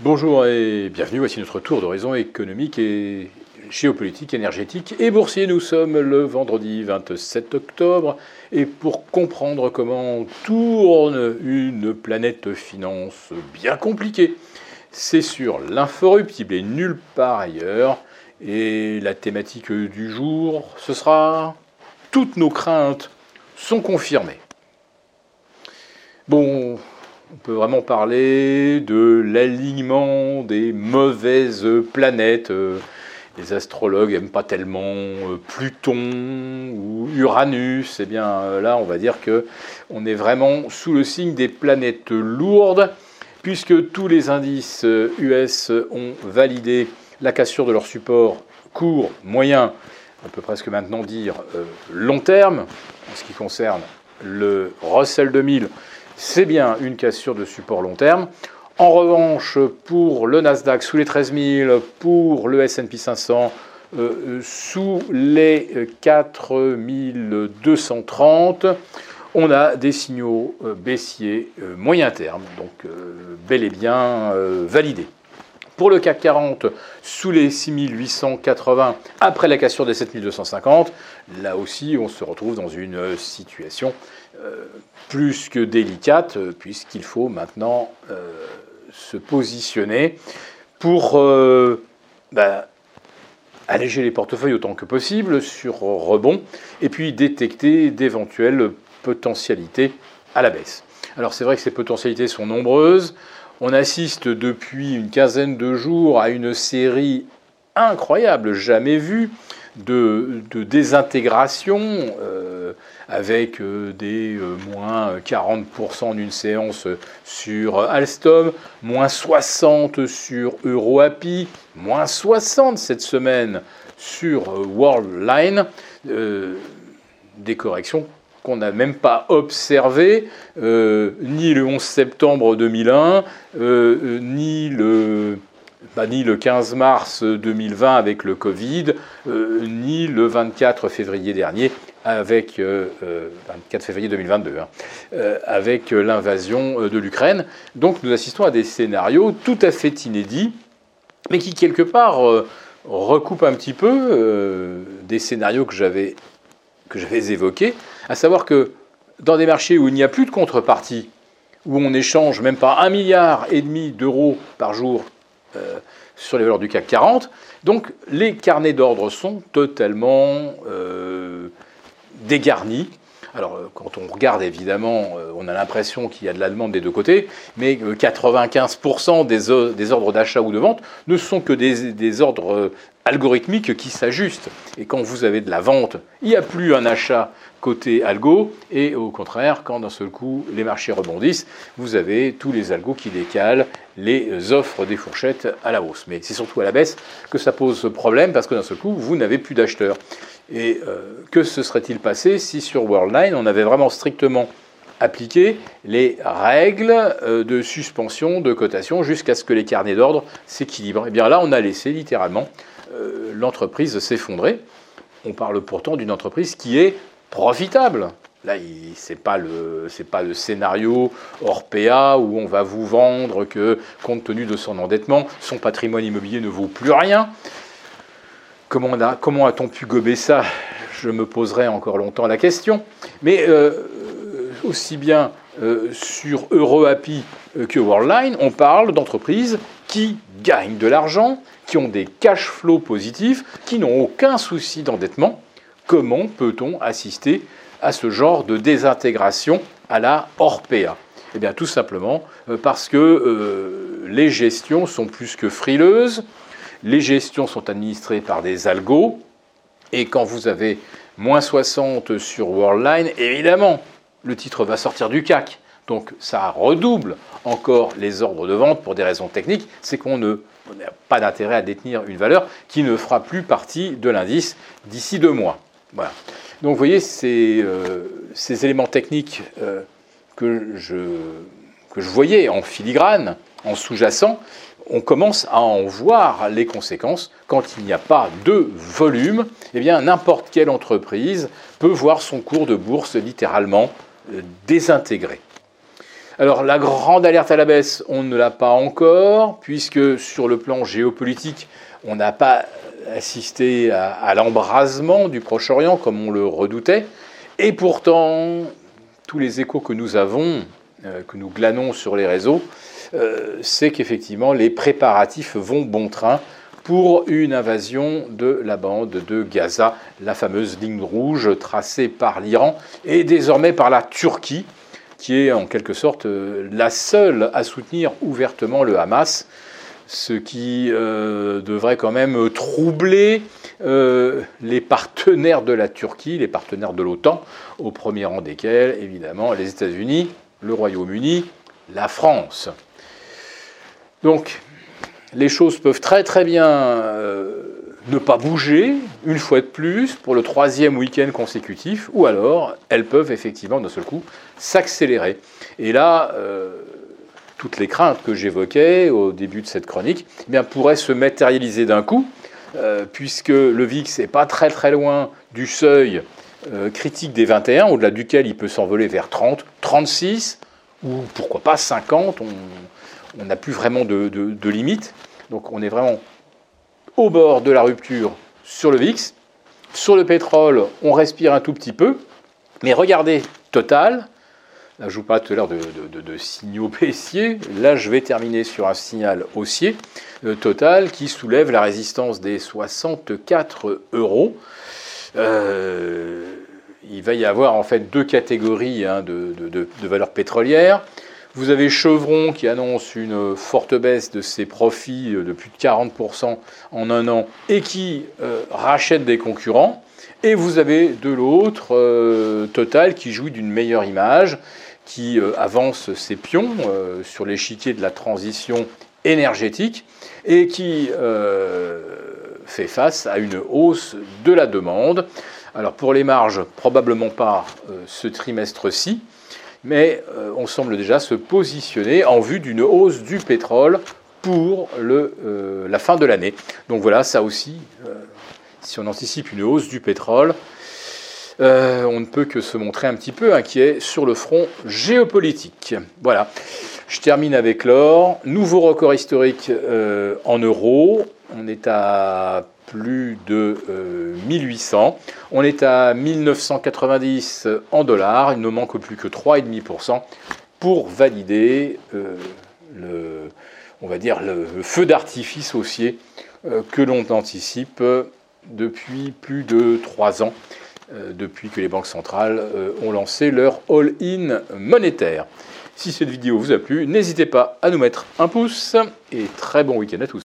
Bonjour et bienvenue, voici notre tour d'horizon économique et géopolitique, énergétique et boursier. Nous sommes le vendredi 27 octobre et pour comprendre comment tourne une planète finance bien compliquée, c'est sur l'inforruptible et nulle part ailleurs. Et la thématique du jour, ce sera toutes nos craintes sont confirmées. Bon, on peut vraiment parler de l'alignement des mauvaises planètes. Les astrologues n'aiment pas tellement euh, Pluton ou Uranus. Eh bien euh, là, on va dire que on est vraiment sous le signe des planètes lourdes, puisque tous les indices US euh, ont validé la cassure de leur support court, moyen, on peut presque maintenant dire long terme, en ce qui concerne le Russell 2000 c'est bien une cassure de support long terme. En revanche, pour le Nasdaq sous les 13 000, pour le S&P 500 euh, sous les 4 230, on a des signaux euh, baissiers euh, moyen terme, donc bel et bien validés. Pour le CAC 40, sous les 6880, après la cassure des 7250, là aussi, on se retrouve dans une situation euh, plus que délicate, puisqu'il faut maintenant euh, se positionner pour euh, bah, alléger les portefeuilles autant que possible sur rebond, et puis détecter d'éventuelles potentialités à la baisse. Alors c'est vrai que ces potentialités sont nombreuses. On assiste depuis une quinzaine de jours à une série incroyable, jamais vue, de, désintégration, euh, avec euh, des euh, moins 40% d'une séance sur Alstom, moins 60 sur EuroAPI, moins 60 cette semaine sur Worldline, des corrections qu'on n'a même pas observé, euh, ni le 11 septembre 2001, euh, ni, le, bah, ni le 15 mars 2020 avec le Covid, euh, ni le 24 février dernier avec 24 février 2022, hein, avec l'invasion de l'Ukraine. Donc nous assistons à des scénarios tout à fait inédits, mais qui quelque part recoupent un petit peu des scénarios que j'avais que j'avais évoqués à savoir que dans des marchés où il n'y a plus de contrepartie, où on échange même pas un milliard et demi d'euros par jour euh, sur les valeurs du CAC 40, donc les carnets d'ordre sont totalement euh, dégarnis. Alors, euh, quand on regarde, évidemment, on a l'impression qu'il y a de la demande des deux côtés, mais 95% des, ordres d'achat ou de vente ne sont que des ordres algorithmiques qui s'ajustent. Et quand vous avez de la vente, il n'y a plus un achat côté algo, et au contraire, quand d'un seul coup les marchés rebondissent, vous avez tous les algos qui décalent les offres des fourchettes à la hausse. Mais c'est surtout à la baisse que ça pose problème, parce que d'un seul coup, vous n'avez plus d'acheteurs. Et euh, que se serait-il passé si sur Worldline, on avait vraiment strictement appliqué les règles euh, de suspension de cotation jusqu'à ce que les carnets d'ordre s'équilibrent? Eh bien là, on a laissé littéralement euh, l'entreprise s'effondrer. On parle pourtant d'une entreprise qui est profitable. Là, ce n'est pas, le, pas le scénario Orpea où on va vous vendre que, compte tenu de son endettement, son patrimoine immobilier ne vaut plus rien. Comment, a-t-on pu gober ça? Je me poserai encore longtemps la question. Mais euh, aussi bien euh, sur EuroAPI euh, que Worldline, on parle d'entreprises qui gagnent de l'argent, qui ont des cash flows positifs, qui n'ont aucun souci d'endettement. Comment peut-on assister à ce genre de désintégration à la Orpea? Eh bien tout simplement euh, parce que euh, les gestions sont plus que frileuses, les gestions sont administrées par des algos, et quand vous avez moins 60 sur Worldline, évidemment, le titre va sortir du CAC. Donc ça redouble encore les ordres de vente pour des raisons techniques, c'est qu'on n'a pas d'intérêt à détenir une valeur qui ne fera plus partie de l'indice d'ici deux mois. Donc vous voyez, ces, euh, ces éléments techniques euh, que je voyais en filigrane, en sous-jacent, on commence à en voir les conséquences. Quand il n'y a pas de volume, eh bien n'importe quelle entreprise peut voir son cours de bourse littéralement euh, désintégré. Alors la grande alerte à la baisse, on ne l'a pas encore, puisque sur le plan géopolitique, on n'a pas assisté à, l'embrasement du Proche-Orient comme on le redoutait. Et pourtant, tous les échos que nous avons, euh, que nous glanons sur les réseaux, euh, c'est qu'effectivement les préparatifs vont bon train pour une invasion de la bande de Gaza, la fameuse ligne rouge tracée par l'Iran et désormais par la Turquie, qui est en quelque sorte euh, la seule à soutenir ouvertement le Hamas, ce qui euh, devrait quand même troubler les partenaires de la Turquie, les partenaires de l'OTAN, au premier rang desquels évidemment les États-Unis, le Royaume-Uni, la France. Donc les choses peuvent très très bien euh, ne pas bouger une fois de plus pour le troisième week-end consécutif, ou alors elles peuvent effectivement d'un seul coup s'accélérer. Et là, euh, toutes les craintes que j'évoquais au début de cette chronique eh bien, pourraient se matérialiser d'un coup, euh, puisque le VIX n'est pas très très loin du seuil critique des 21, au-delà duquel il peut s'envoler vers 30, 36, ou pourquoi pas 50. On n'a plus vraiment de, de limite. Donc on est vraiment au bord de la rupture sur le VIX. Sur le pétrole, on respire un tout petit peu. Mais regardez, Total, là je vous parlais tout à l'heure de, signaux baissiers, là je vais terminer sur un signal haussier, euh, Total, qui soulève la résistance des 64 euros. Euh, il va y avoir en fait deux catégories hein, de, valeurs pétrolières. Vous avez Chevron qui annonce une forte baisse de ses profits de plus de 40% en un an et qui euh, rachète des concurrents. Et vous avez de l'autre euh, Total qui jouit d'une meilleure image, qui euh, avance ses pions sur l'échiquier de la transition énergétique et qui fait face à une hausse de la demande. Alors pour les marges, probablement pas ce trimestre-ci, mais euh, on semble déjà se positionner en vue d'une hausse du pétrole pour euh, la fin de l'année. Donc voilà, ça aussi, euh, si on anticipe une hausse du pétrole, on ne peut que se montrer un petit peu inquiet sur le front géopolitique. Voilà. Je termine avec l'or. Nouveau record historique en euros. On est à plus de 1800. Euh, On est à 1990 en dollars. Il ne manque plus que 3,5% pour valider euh, le, on va dire, le feu d'artifice haussier euh, que l'on anticipe depuis plus de 3 ans, depuis que les banques centrales ont lancé leur all-in monétaire. Si cette vidéo vous a plu, n'hésitez pas à nous mettre un pouce et très bon week-end à tous.